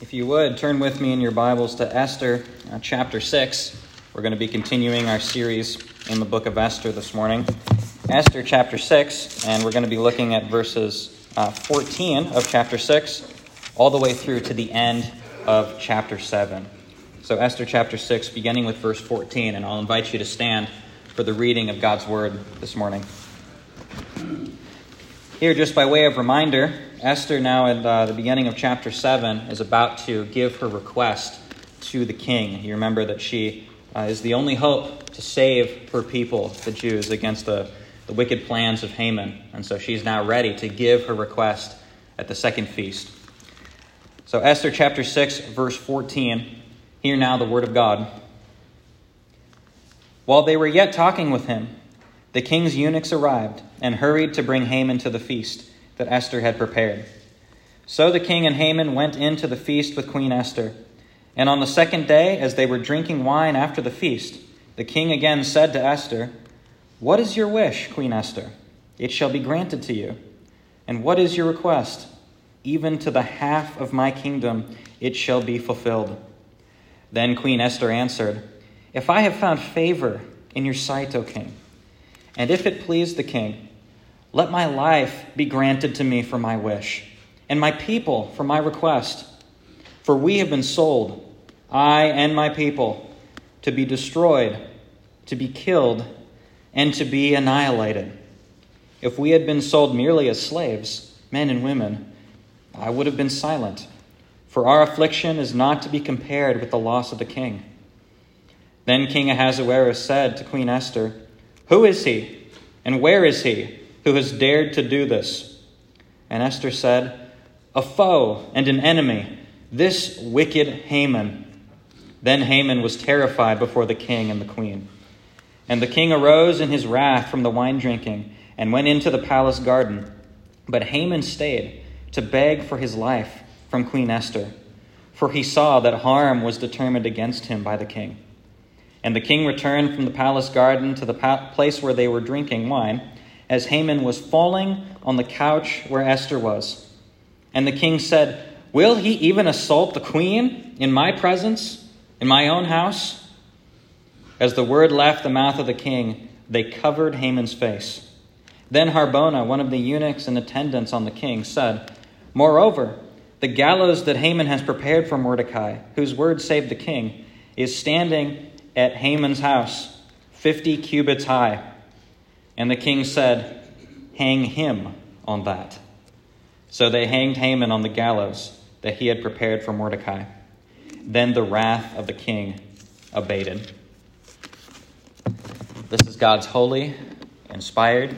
If you would, turn with me in your Bibles to Esther uh, chapter 6. We're going to be continuing our series in the book of Esther this morning. Esther chapter 6, and we're going to be looking at verses uh, 14 of chapter 6 all the way through to the end of chapter 7. So, Esther chapter 6, beginning with verse 14, and I'll invite you to stand for the reading of God's word this morning. Here, just by way of reminder, Esther, now at uh, the beginning of chapter 7, is about to give her request to the king. You remember that she uh, is the only hope to save her people, the Jews, against the, the wicked plans of Haman. And so she's now ready to give her request at the second feast. So, Esther chapter 6, verse 14. Hear now the word of God. While they were yet talking with him, the king's eunuchs arrived and hurried to bring Haman to the feast that Esther had prepared. So the king and Haman went in to the feast with Queen Esther. And on the second day, as they were drinking wine after the feast, the king again said to Esther, What is your wish, Queen Esther? It shall be granted to you. And what is your request? Even to the half of my kingdom it shall be fulfilled. Then Queen Esther answered, If I have found favor in your sight, O king, and if it please the king, let my life be granted to me for my wish, and my people for my request. For we have been sold, I and my people, to be destroyed, to be killed, and to be annihilated. If we had been sold merely as slaves, men and women, I would have been silent, for our affliction is not to be compared with the loss of the king. Then King Ahasuerus said to Queen Esther, Who is he, and where is he? Who has dared to do this? And Esther said, A foe and an enemy, this wicked Haman. Then Haman was terrified before the king and the queen. And the king arose in his wrath from the wine drinking and went into the palace garden. But Haman stayed to beg for his life from Queen Esther, for he saw that harm was determined against him by the king. And the king returned from the palace garden to the place where they were drinking wine as Haman was falling on the couch where Esther was. And the king said, Will he even assault the queen in my presence, in my own house? As the word left the mouth of the king, they covered Haman's face. Then Harbona, one of the eunuchs in attendance on the king, said, Moreover, the gallows that Haman has prepared for Mordecai, whose word saved the king, is standing at Haman's house, fifty cubits high. And the king said, Hang him on that. So they hanged Haman on the gallows that he had prepared for Mordecai. Then the wrath of the king abated. This is God's holy, inspired,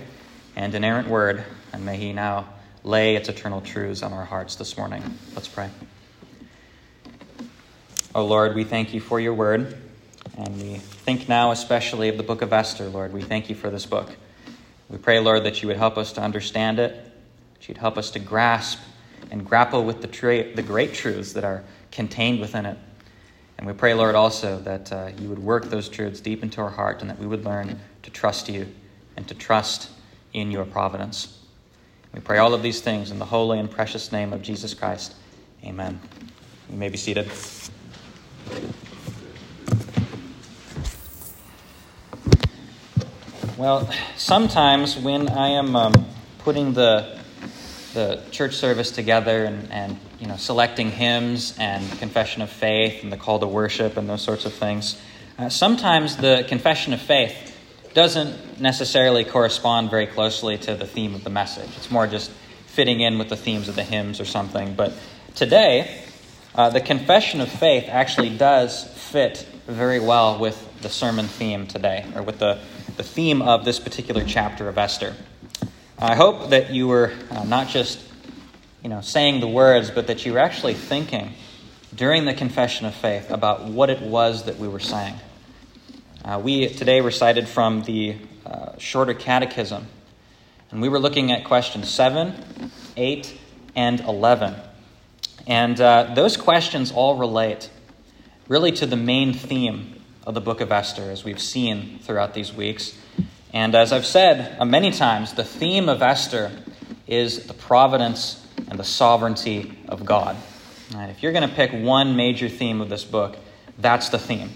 and inerrant word, and may he now lay its eternal truths on our hearts this morning. Let's pray. Oh Lord, we thank you for your word, and we think now especially of the book of Esther, Lord. We thank you for this book. We pray, Lord, that you would help us to understand it, that you'd help us to grasp and grapple with the, tra- the great truths that are contained within it. And we pray, Lord, also that uh, you would work those truths deep into our heart and that we would learn to trust you and to trust in your providence. We pray all of these things in the holy and precious name of Jesus Christ. Amen. You may be seated. Well, sometimes when I am um, putting the the church service together and, and you know selecting hymns and confession of faith and the call to worship and those sorts of things, uh, sometimes the confession of faith doesn't necessarily correspond very closely to the theme of the message. It's more just fitting in with the themes of the hymns or something. But today, uh, the confession of faith actually does fit very well with the sermon theme today, or with the the theme of this particular chapter of Esther. I hope that you were uh, not just you know, saying the words, but that you were actually thinking during the confession of faith about what it was that we were saying. Uh, we today recited from the uh, shorter catechism, and we were looking at questions 7, 8, and 11. And uh, those questions all relate really to the main theme of the book of Esther, as we've seen throughout these weeks. And as I've said uh, many times, the theme of Esther is the providence and the sovereignty of God. If you're going to pick one major theme of this book, that's the theme.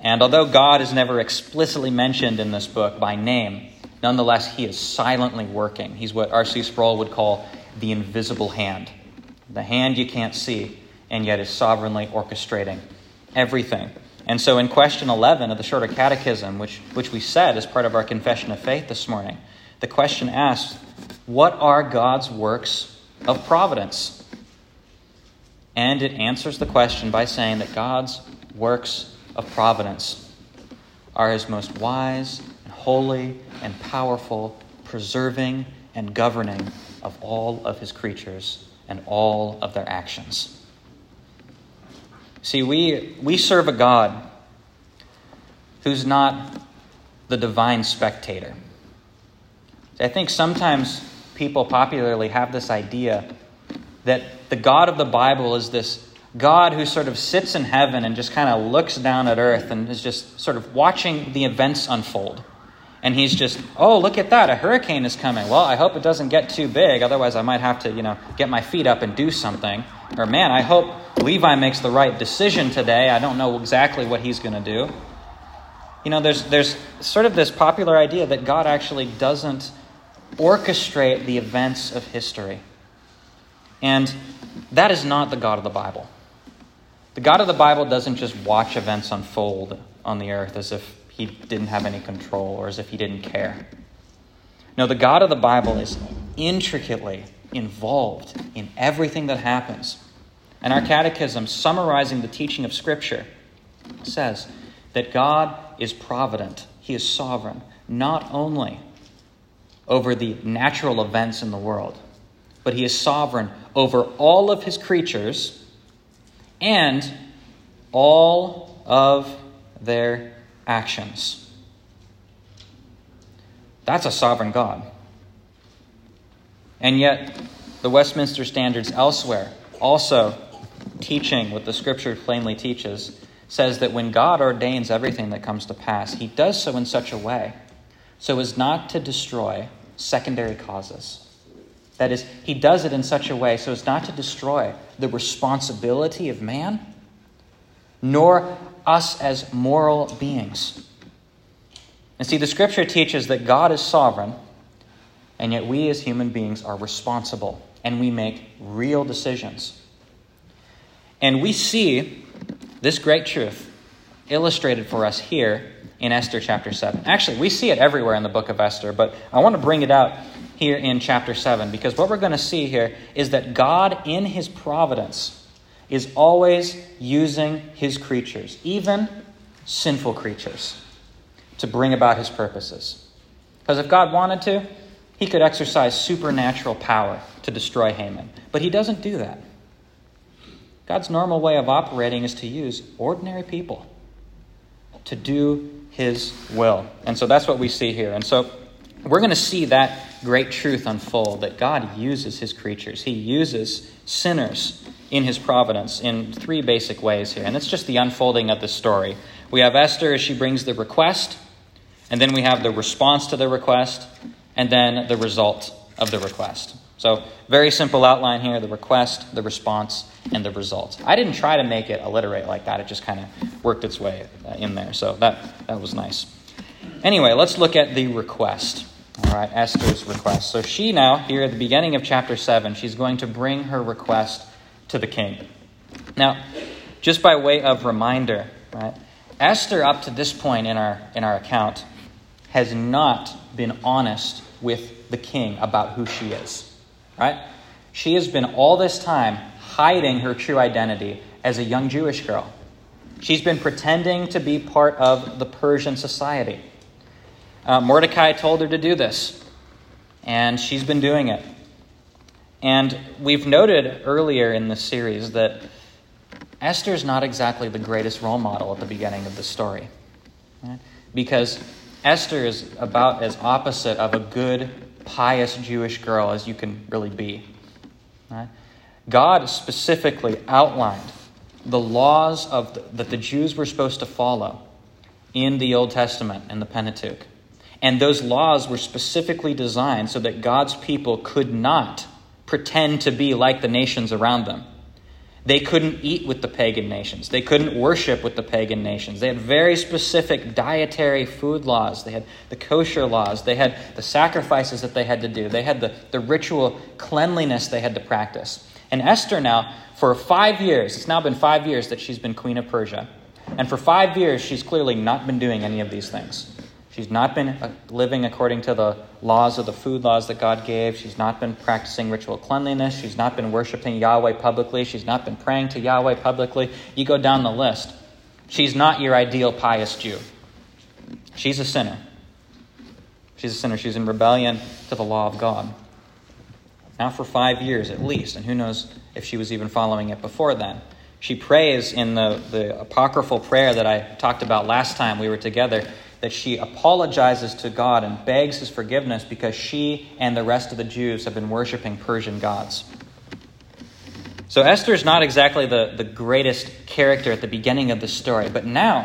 And although God is never explicitly mentioned in this book by name, nonetheless, he is silently working. He's what R.C. Sproul would call the invisible hand the hand you can't see, and yet is sovereignly orchestrating everything. And so, in question 11 of the Shorter Catechism, which, which we said as part of our confession of faith this morning, the question asks, What are God's works of providence? And it answers the question by saying that God's works of providence are his most wise and holy and powerful, preserving and governing of all of his creatures and all of their actions. See, we, we serve a God who's not the divine spectator. I think sometimes people popularly have this idea that the God of the Bible is this God who sort of sits in heaven and just kind of looks down at earth and is just sort of watching the events unfold. And he's just, oh, look at that, a hurricane is coming. Well, I hope it doesn't get too big, otherwise I might have to, you know, get my feet up and do something. Or man, I hope Levi makes the right decision today. I don't know exactly what he's going to do. You know, there's, there's sort of this popular idea that God actually doesn't orchestrate the events of history. And that is not the God of the Bible. The God of the Bible doesn't just watch events unfold on the earth as if he didn't have any control or as if he didn't care. No, the God of the Bible is intricately involved in everything that happens. And our catechism, summarizing the teaching of Scripture, says that God is provident, He is sovereign, not only over the natural events in the world, but He is sovereign over all of His creatures and all of their actions. That's a sovereign God. And yet, the Westminster Standards elsewhere also teaching what the scripture plainly teaches says that when God ordains everything that comes to pass, he does so in such a way so as not to destroy secondary causes. That is, he does it in such a way so as not to destroy the responsibility of man, nor us as moral beings. And see, the scripture teaches that God is sovereign, and yet we as human beings are responsible, and we make real decisions. And we see this great truth illustrated for us here in Esther chapter 7. Actually, we see it everywhere in the book of Esther, but I want to bring it out here in chapter 7 because what we're going to see here is that God, in his providence, is always using his creatures, even sinful creatures, to bring about his purposes. Because if God wanted to, he could exercise supernatural power to destroy Haman. But he doesn't do that. God's normal way of operating is to use ordinary people to do his will. And so that's what we see here. And so we're going to see that great truth unfold that God uses his creatures. He uses sinners in his providence in three basic ways here. And it's just the unfolding of the story. We have Esther as she brings the request, and then we have the response to the request, and then the result of the request. So, very simple outline here the request, the response, and the result. I didn't try to make it alliterate like that, it just kind of worked its way uh, in there. So, that, that was nice. Anyway, let's look at the request. All right, Esther's request. So, she now, here at the beginning of chapter 7, she's going to bring her request to the king. Now, just by way of reminder, right, Esther, up to this point in our, in our account, has not been honest with the king about who she is right? She has been all this time hiding her true identity as a young Jewish girl. She's been pretending to be part of the Persian society. Uh, Mordecai told her to do this, and she's been doing it. And we've noted earlier in the series that Esther's not exactly the greatest role model at the beginning of the story. Right? Because Esther is about as opposite of a good pious Jewish girl as you can really be. Right? God specifically outlined the laws of the, that the Jews were supposed to follow in the Old Testament and the Pentateuch. And those laws were specifically designed so that God's people could not pretend to be like the nations around them. They couldn't eat with the pagan nations. They couldn't worship with the pagan nations. They had very specific dietary food laws. They had the kosher laws. They had the sacrifices that they had to do. They had the, the ritual cleanliness they had to practice. And Esther now, for five years, it's now been five years that she's been queen of Persia. And for five years, she's clearly not been doing any of these things. She's not been uh, living according to the laws of the food laws that God gave. She's not been practicing ritual cleanliness. She's not been worshiping Yahweh publicly. She's not been praying to Yahweh publicly. You go down the list. She's not your ideal pious Jew. She's a sinner. She's a sinner. She's in rebellion to the law of God. Now, for five years at least, and who knows if she was even following it before then. She prays in the, the apocryphal prayer that I talked about last time we were together that she apologizes to God and begs his forgiveness because she and the rest of the Jews have been worshiping Persian gods. So Esther is not exactly the, the greatest character at the beginning of the story, but now,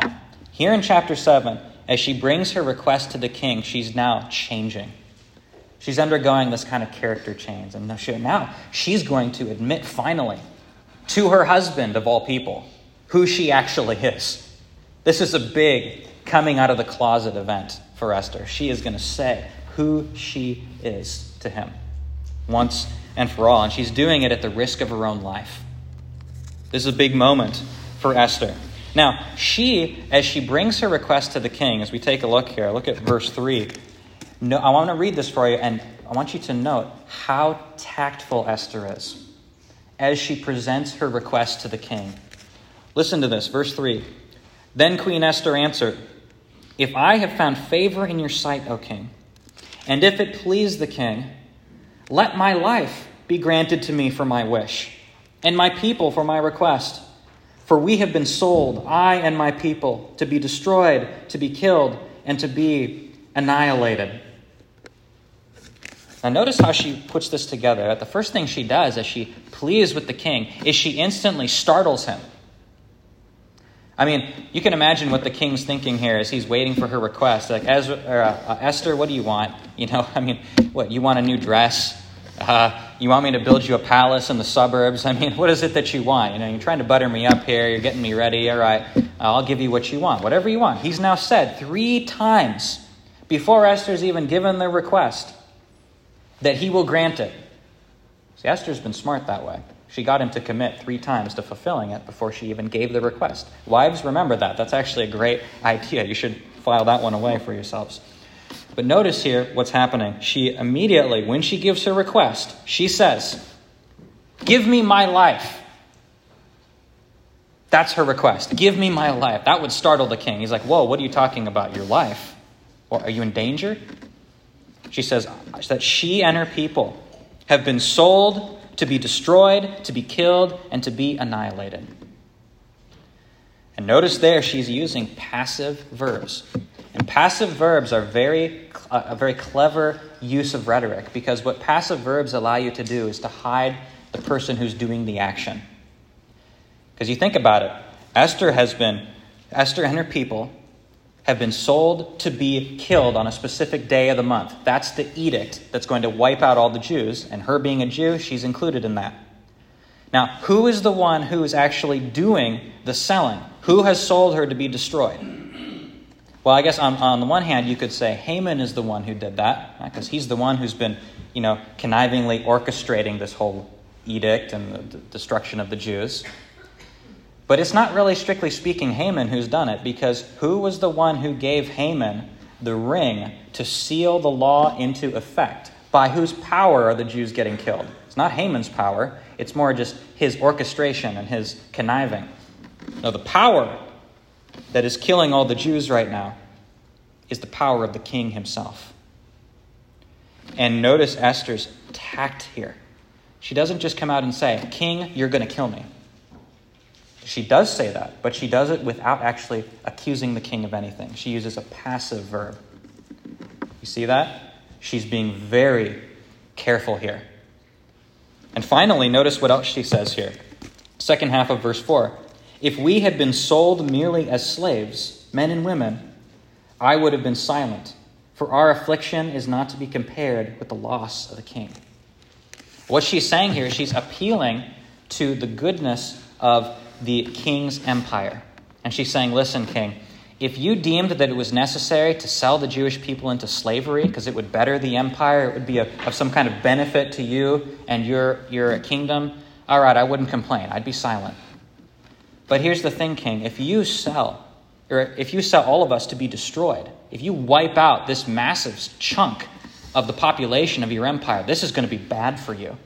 here in chapter 7, as she brings her request to the king, she's now changing. She's undergoing this kind of character change. And now she's going to admit finally to her husband, of all people, who she actually is. This is a big coming out of the closet event for Esther. She is going to say who she is to him once and for all. And she's doing it at the risk of her own life. This is a big moment for Esther. Now, she, as she brings her request to the king, as we take a look here, look at verse 3. No, I want to read this for you, and I want you to note how tactful Esther is as she presents her request to the king. Listen to this, verse 3. Then Queen Esther answered, if I have found favor in your sight, O king, and if it please the king, let my life be granted to me for my wish, and my people for my request. For we have been sold, I and my people, to be destroyed, to be killed, and to be annihilated. Now, notice how she puts this together. The first thing she does as she pleads with the king is she instantly startles him. I mean, you can imagine what the king's thinking here as he's waiting for her request. Like, Ezra, or, uh, Esther, what do you want? You know, I mean, what, you want a new dress? Uh, you want me to build you a palace in the suburbs? I mean, what is it that you want? You know, you're trying to butter me up here. You're getting me ready. All right, I'll give you what you want. Whatever you want. He's now said three times before Esther's even given the request that he will grant it. See, Esther's been smart that way. She got him to commit three times to fulfilling it before she even gave the request. Wives, remember that. That's actually a great idea. You should file that one away for yourselves. But notice here what's happening. She immediately, when she gives her request, she says, Give me my life. That's her request. Give me my life. That would startle the king. He's like, Whoa, what are you talking about? Your life? Or are you in danger? She says that she and her people have been sold to be destroyed, to be killed, and to be annihilated. And notice there she's using passive verbs. And passive verbs are very, uh, a very clever use of rhetoric because what passive verbs allow you to do is to hide the person who's doing the action. Because you think about it, Esther has been, Esther and her people have been sold to be killed on a specific day of the month. That's the edict that's going to wipe out all the Jews, and her being a Jew, she's included in that. Now, who is the one who is actually doing the selling? Who has sold her to be destroyed? Well, I guess on, on the one hand, you could say Haman is the one who did that, because he's the one who's been, you know, connivingly orchestrating this whole edict and the destruction of the Jews. But it's not really strictly speaking Haman who's done it, because who was the one who gave Haman the ring to seal the law into effect? By whose power are the Jews getting killed? It's not Haman's power, it's more just his orchestration and his conniving. No, the power that is killing all the Jews right now is the power of the king himself. And notice Esther's tact here. She doesn't just come out and say, King, you're going to kill me. She does say that, but she does it without actually accusing the king of anything. She uses a passive verb. You see that? She's being very careful here. And finally, notice what else she says here. Second half of verse 4. If we had been sold merely as slaves, men and women, I would have been silent, for our affliction is not to be compared with the loss of the king. What she's saying here, she's appealing to the goodness of the king's empire. And she's saying, Listen, king, if you deemed that it was necessary to sell the Jewish people into slavery because it would better the empire, it would be a, of some kind of benefit to you and your, your kingdom, all right, I wouldn't complain. I'd be silent. But here's the thing, king. If you sell, or if you sell all of us to be destroyed, if you wipe out this massive chunk of the population of your empire, this is going to be bad for you.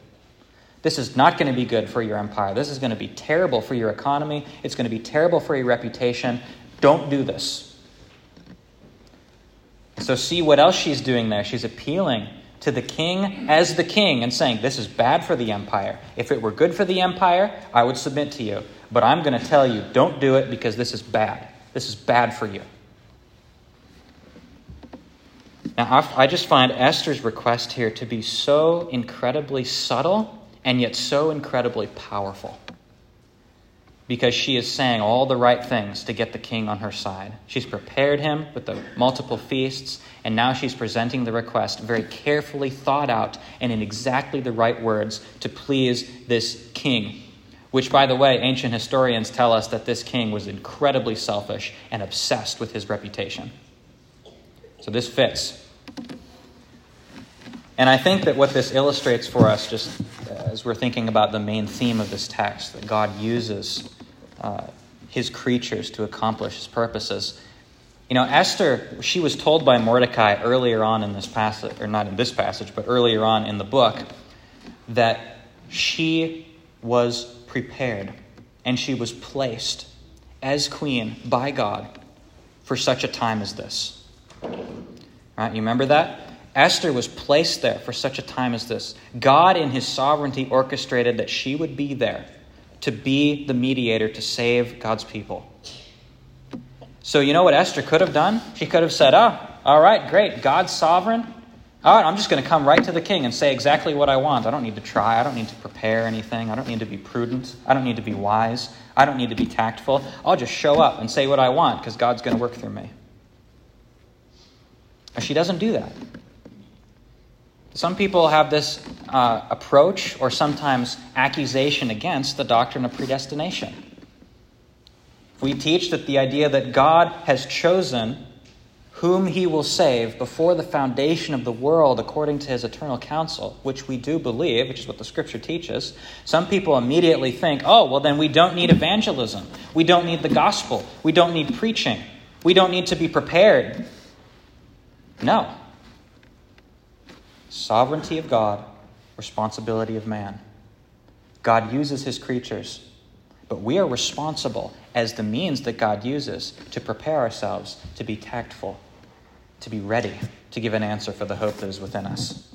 This is not going to be good for your empire. This is going to be terrible for your economy. It's going to be terrible for your reputation. Don't do this. So, see what else she's doing there. She's appealing to the king as the king and saying, This is bad for the empire. If it were good for the empire, I would submit to you. But I'm going to tell you, don't do it because this is bad. This is bad for you. Now, I just find Esther's request here to be so incredibly subtle and yet so incredibly powerful because she is saying all the right things to get the king on her side. She's prepared him with the multiple feasts, and now she's presenting the request very carefully thought out and in exactly the right words to please this king. Which, by the way, ancient historians tell us that this king was incredibly selfish and obsessed with his reputation. So this fits. And I think that what this illustrates for us, just as we're thinking about the main theme of this text, that God uses uh, his creatures to accomplish his purposes. You know, Esther, she was told by Mordecai earlier on in this passage, or not in this passage, but earlier on in the book, that she was prepared and she was placed as queen by God for such a time as this. Right? You remember that? Esther was placed there for such a time as this. God, in his sovereignty, orchestrated that she would be there to be the mediator to save God's people. So, you know what Esther could have done? She could have said, Oh, all right, great. God's sovereign. All right, I'm just going to come right to the king and say exactly what I want. I don't need to try. I don't need to prepare anything. I don't need to be prudent. I don't need to be wise. I don't need to be tactful. I'll just show up and say what I want because God's going to work through me. She doesn't do that. Some people have this uh, approach or sometimes accusation against the doctrine of predestination. We teach that the idea that God has chosen whom he will save before the foundation of the world according to his eternal counsel, which we do believe, which is what the scripture teaches, some people immediately think, oh, well, then we don't need evangelism. We don't need the gospel. We don't need preaching. We don't need to be prepared. No. Sovereignty of God, responsibility of man. God uses his creatures, but we are responsible as the means that God uses to prepare ourselves to be tactful, to be ready to give an answer for the hope that is within us.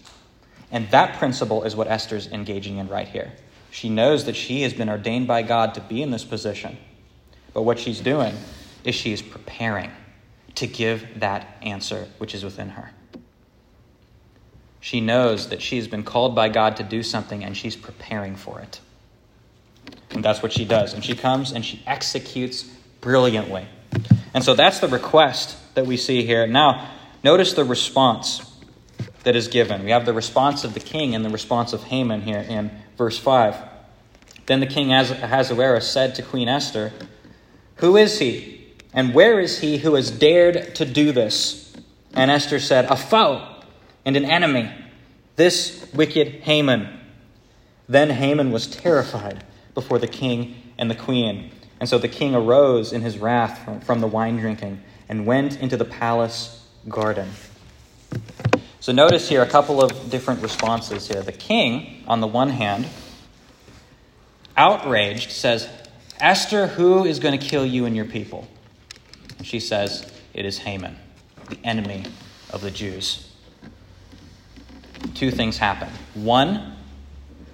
And that principle is what Esther's engaging in right here. She knows that she has been ordained by God to be in this position. But what she's doing is she is preparing to give that answer which is within her. She knows that she's been called by God to do something and she's preparing for it. And that's what she does. And she comes and she executes brilliantly. And so that's the request that we see here. Now, notice the response that is given. We have the response of the king and the response of Haman here in verse 5. Then the king Ahasuerus said to Queen Esther, Who is he? And where is he who has dared to do this? And Esther said, A foe and an enemy, this wicked Haman. Then Haman was terrified before the king and the queen. And so the king arose in his wrath from the wine drinking and went into the palace garden. So notice here a couple of different responses here. The king, on the one hand, outraged, says, Esther, who is going to kill you and your people? She says, It is Haman, the enemy of the Jews two things happen. One,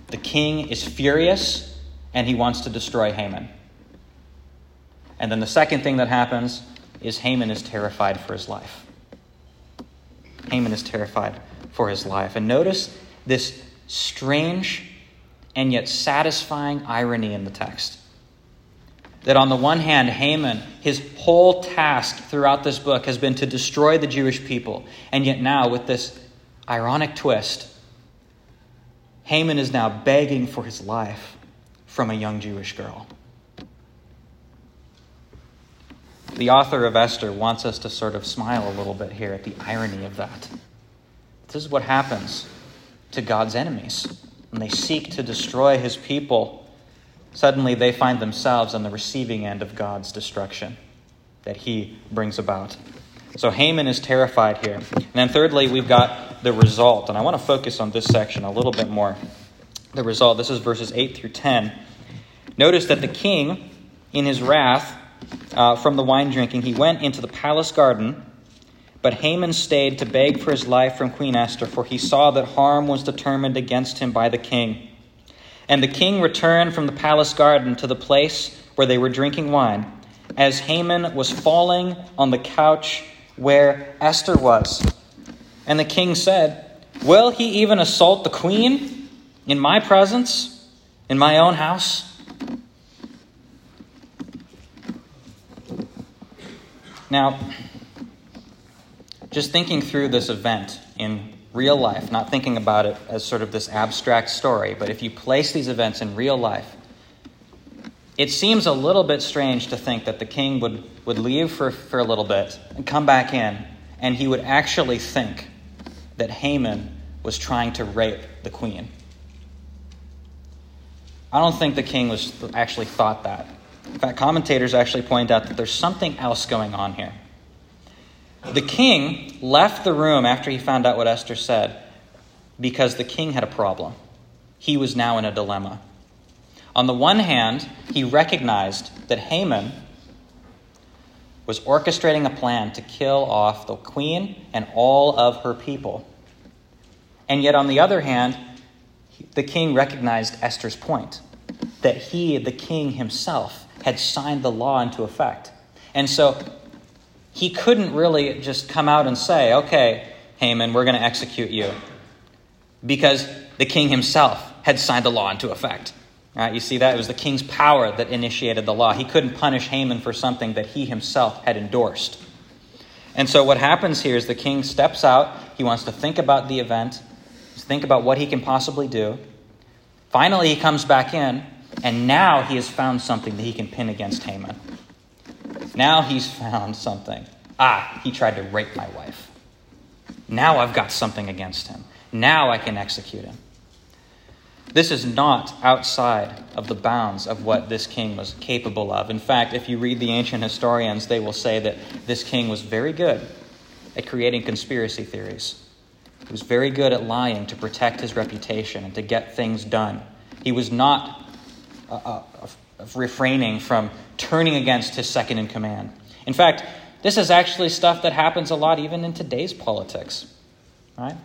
the king is furious and he wants to destroy Haman. And then the second thing that happens is Haman is terrified for his life. Haman is terrified for his life. And notice this strange and yet satisfying irony in the text. That on the one hand, Haman, his whole task throughout this book has been to destroy the Jewish people. And yet now, with this ironic twist, Haman is now begging for his life from a young Jewish girl. The author of Esther wants us to sort of smile a little bit here at the irony of that. This is what happens to God's enemies when they seek to destroy his people. Suddenly they find themselves on the receiving end of God's destruction that he brings about. So Haman is terrified here. And then, thirdly, we've got the result. And I want to focus on this section a little bit more. The result, this is verses 8 through 10. Notice that the king, in his wrath uh, from the wine drinking, he went into the palace garden. But Haman stayed to beg for his life from Queen Esther, for he saw that harm was determined against him by the king. And the king returned from the palace garden to the place where they were drinking wine, as Haman was falling on the couch where Esther was. And the king said, Will he even assault the queen in my presence, in my own house? Now, just thinking through this event in real life, not thinking about it as sort of this abstract story, but if you place these events in real life, it seems a little bit strange to think that the king would, would leave for, for a little bit and come back in, and he would actually think that Haman was trying to rape the queen. I don't think the king was actually thought that. In fact, commentators actually point out that there's something else going on here. The king left the room after he found out what Esther said because the king had a problem. He was now in a dilemma. On the one hand, he recognized that Haman was orchestrating a plan to kill off the queen and all of her people. And yet, on the other hand, the king recognized Esther's point that he, the king himself, had signed the law into effect. And so he couldn't really just come out and say, okay, Haman, we're going to execute you. Because the king himself had signed the law into effect. Right? You see that? It was the king's power that initiated the law. He couldn't punish Haman for something that he himself had endorsed. And so what happens here is the king steps out. He wants to think about the event, think about what he can possibly do. Finally, he comes back in, and now he has found something that he can pin against Haman. Now he's found something. Ah, he tried to rape my wife. Now I've got something against him. Now I can execute him. This is not outside of the bounds of what this king was capable of. In fact, if you read the ancient historians, they will say that this king was very good at creating conspiracy theories. He was very good at lying to protect his reputation and to get things done. He was not uh, uh, refraining from turning against his second in command. In fact, this is actually stuff that happens a lot even in today's politics. Right?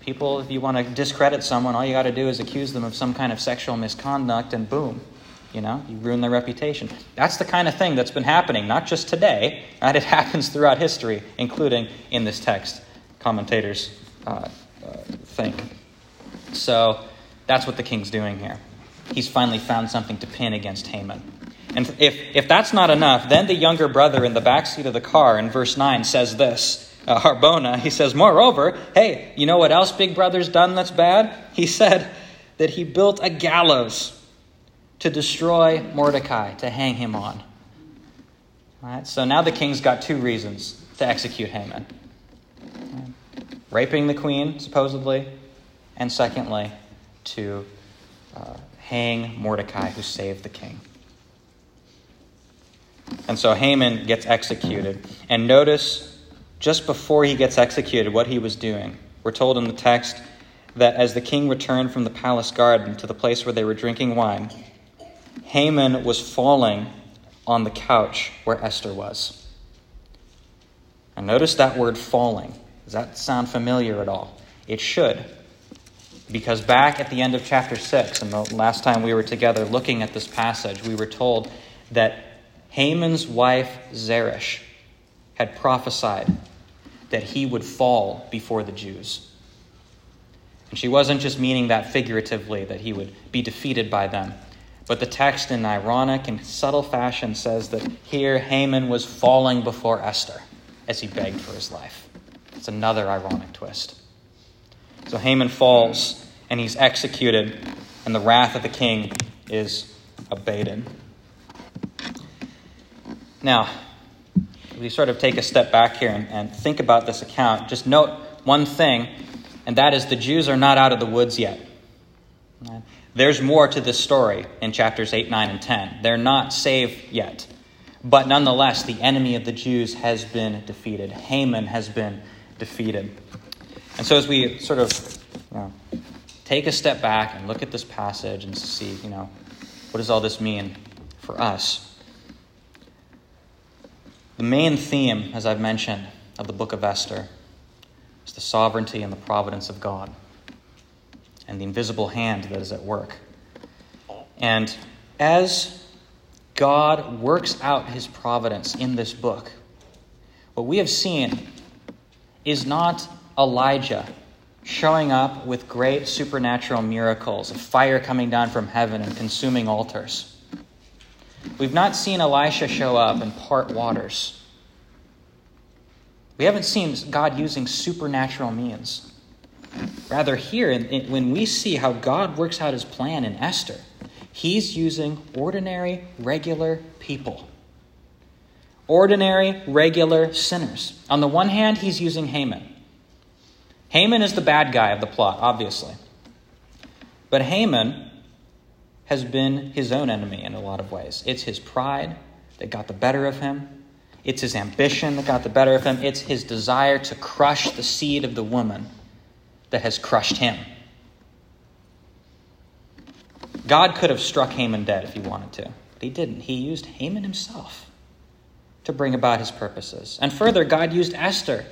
People, if you want to discredit someone, all you got to do is accuse them of some kind of sexual misconduct, and boom, you know, you ruin their reputation. That's the kind of thing that's been happening, not just today, right? It happens throughout history, including in this text, commentators uh, uh, think. So that's what the king's doing here. He's finally found something to pin against Haman. And if, if that's not enough, then the younger brother in the back seat of the car in verse 9 says this uh, Harbona, he says, Moreover, hey, you know what else Big Brother's done that's bad? He said that he built a gallows to destroy Mordecai, to hang him on. Right, so now the king's got two reasons to execute Haman raping the queen, supposedly, and secondly, to uh, hang Mordecai, who saved the king. And so Haman gets executed. And notice just before he gets executed, what he was doing. We're told in the text that as the king returned from the palace garden to the place where they were drinking wine, Haman was falling on the couch where Esther was. And notice that word falling. Does that sound familiar at all? It should. Because back at the end of chapter 6, and the last time we were together looking at this passage, we were told that Haman's wife Zeresh had prophesied that he would fall before the Jews. And she wasn't just meaning that figuratively, that he would be defeated by them. But the text, in ironic and subtle fashion, says that here Haman was falling before Esther as he begged for his life. It's another ironic twist. So Haman falls and he's executed, and the wrath of the king is abated. Now, we sort of take a step back here and, and think about this account. Just note one thing, and that is the Jews are not out of the woods yet. There's more to this story in chapters 8, 9, and 10. They're not saved yet. But nonetheless, the enemy of the Jews has been defeated. Haman has been defeated. And so, as we sort of you know, take a step back and look at this passage and see, you know, what does all this mean for us? The main theme, as I've mentioned, of the book of Esther is the sovereignty and the providence of God and the invisible hand that is at work. And as God works out his providence in this book, what we have seen is not Elijah showing up with great supernatural miracles of fire coming down from heaven and consuming altars. We've not seen Elisha show up and part waters. We haven't seen God using supernatural means. Rather, here, when we see how God works out his plan in Esther, he's using ordinary, regular people. Ordinary, regular sinners. On the one hand, he's using Haman. Haman is the bad guy of the plot, obviously. But Haman has been his own enemy in a lot of ways. It's his pride that got the better of him, it's his ambition that got the better of him, it's his desire to crush the seed of the woman that has crushed him. God could have struck Haman dead if he wanted to, but he didn't. He used Haman himself to bring about his purposes. And further, God used Esther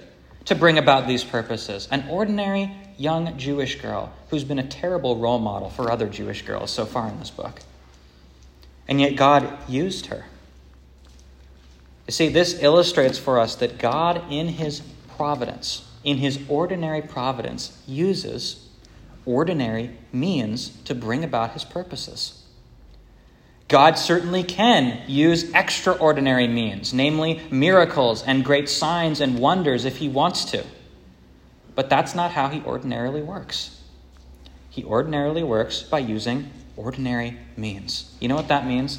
to bring about these purposes. An ordinary young Jewish girl who's been a terrible role model for other Jewish girls so far in this book. And yet God used her. You see, this illustrates for us that God, in his providence, in his ordinary providence, uses ordinary means to bring about his purposes. God certainly can use extraordinary means, namely miracles and great signs and wonders, if he wants to. But that's not how he ordinarily works. He ordinarily works by using ordinary means. You know what that means?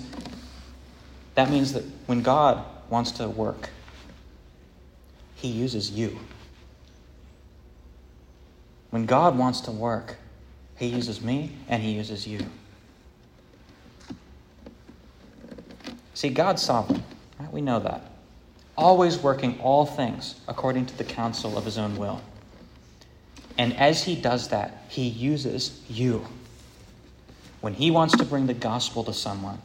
That means that when God wants to work, he uses you. When God wants to work, He uses me and He uses you. See, God's sovereign. Right? We know that. Always working all things according to the counsel of His own will. And as He does that, He uses you. When He wants to bring the gospel to someone,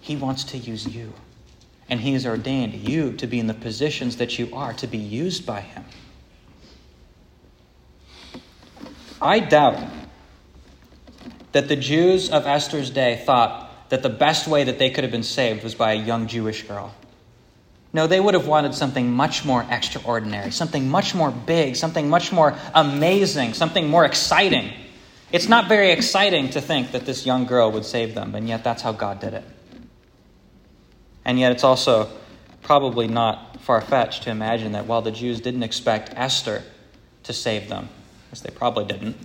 He wants to use you. And He has ordained you to be in the positions that you are, to be used by Him. I doubt that the Jews of Esther's day thought that the best way that they could have been saved was by a young Jewish girl. No, they would have wanted something much more extraordinary, something much more big, something much more amazing, something more exciting. It's not very exciting to think that this young girl would save them, and yet that's how God did it. And yet it's also probably not far fetched to imagine that while the Jews didn't expect Esther to save them, as they probably didn't.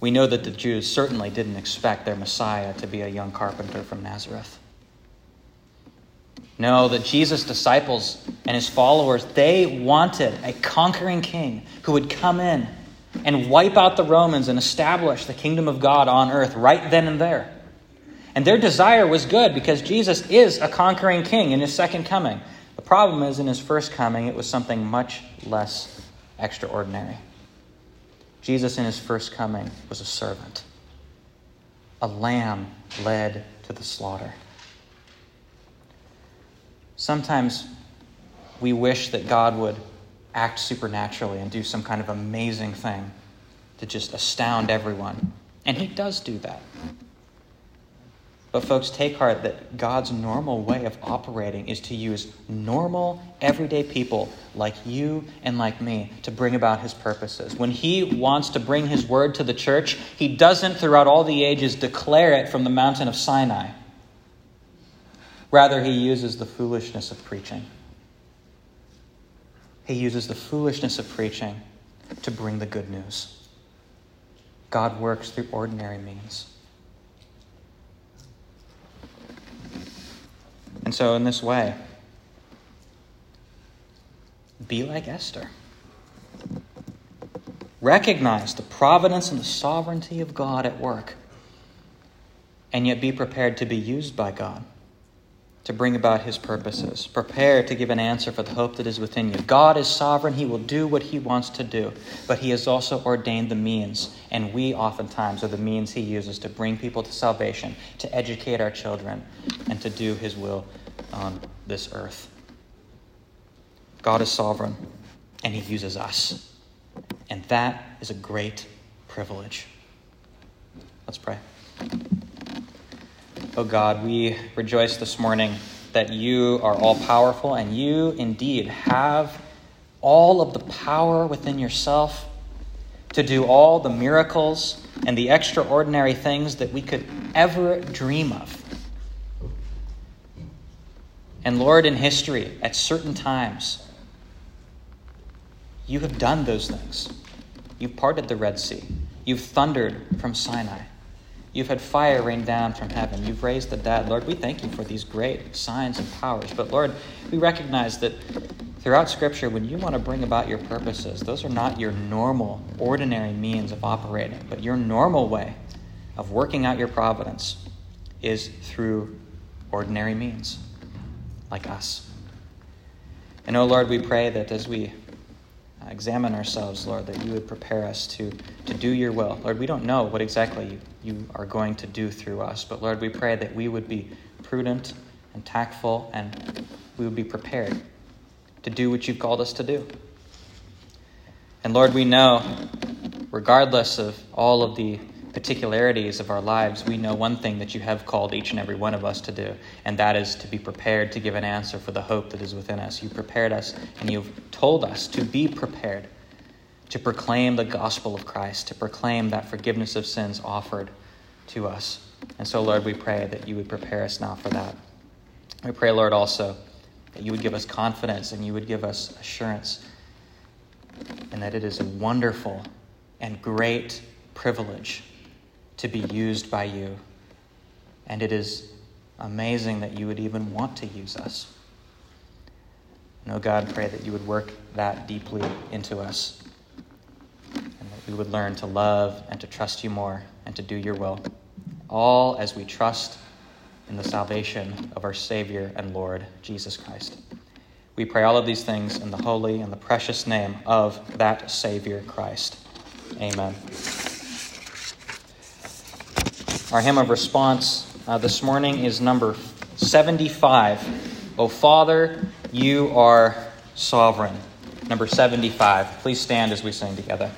We know that the Jews certainly didn't expect their Messiah to be a young carpenter from Nazareth. No, that Jesus' disciples and his followers, they wanted a conquering king who would come in and wipe out the Romans and establish the kingdom of God on earth right then and there. And their desire was good because Jesus is a conquering king in his second coming. The problem is, in his first coming, it was something much less extraordinary. Jesus, in his first coming, was a servant, a lamb led to the slaughter. Sometimes we wish that God would act supernaturally and do some kind of amazing thing to just astound everyone. And he does do that. But, folks, take heart that God's normal way of operating is to use normal, everyday people like you and like me to bring about his purposes. When he wants to bring his word to the church, he doesn't, throughout all the ages, declare it from the mountain of Sinai. Rather, he uses the foolishness of preaching. He uses the foolishness of preaching to bring the good news. God works through ordinary means. And so, in this way, be like Esther. Recognize the providence and the sovereignty of God at work, and yet be prepared to be used by God to bring about his purposes. Prepare to give an answer for the hope that is within you. God is sovereign. He will do what he wants to do, but he has also ordained the means, and we oftentimes are the means he uses to bring people to salvation, to educate our children, and to do his will on this earth. God is sovereign, and he uses us. And that is a great privilege. Let's pray. Oh God, we rejoice this morning that you are all powerful and you indeed have all of the power within yourself to do all the miracles and the extraordinary things that we could ever dream of. And Lord, in history, at certain times, you have done those things. You've parted the Red Sea, you've thundered from Sinai. You've had fire rain down from heaven. You've raised the dead. Lord, we thank you for these great signs and powers. But Lord, we recognize that throughout Scripture, when you want to bring about your purposes, those are not your normal, ordinary means of operating, but your normal way of working out your providence is through ordinary means, like us. And oh Lord, we pray that as we examine ourselves, Lord, that you would prepare us to, to do your will. Lord, we don't know what exactly you, you are going to do through us, but Lord, we pray that we would be prudent and tactful and we would be prepared to do what you've called us to do. And Lord, we know, regardless of all of the particularities of our lives, we know one thing that you have called each and every one of us to do, and that is to be prepared to give an answer for the hope that is within us. You prepared us, and you've told us to be prepared to proclaim the gospel of Christ, to proclaim that forgiveness of sins offered to us. And so, Lord, we pray that you would prepare us now for that. We pray, Lord, also that you would give us confidence and you would give us assurance, and that it is a wonderful and great privilege to be used by you. And it is amazing that you would even want to use us. And oh God, pray that you would work that deeply into us and that we would learn to love and to trust you more and to do your will, all as we trust in the salvation of our Savior and Lord, Jesus Christ. We pray all of these things in the holy and the precious name of that Savior, Christ. Amen. Our hymn of response uh, this morning is number 75. O Father, you are sovereign. Number 75. Please stand as we sing together.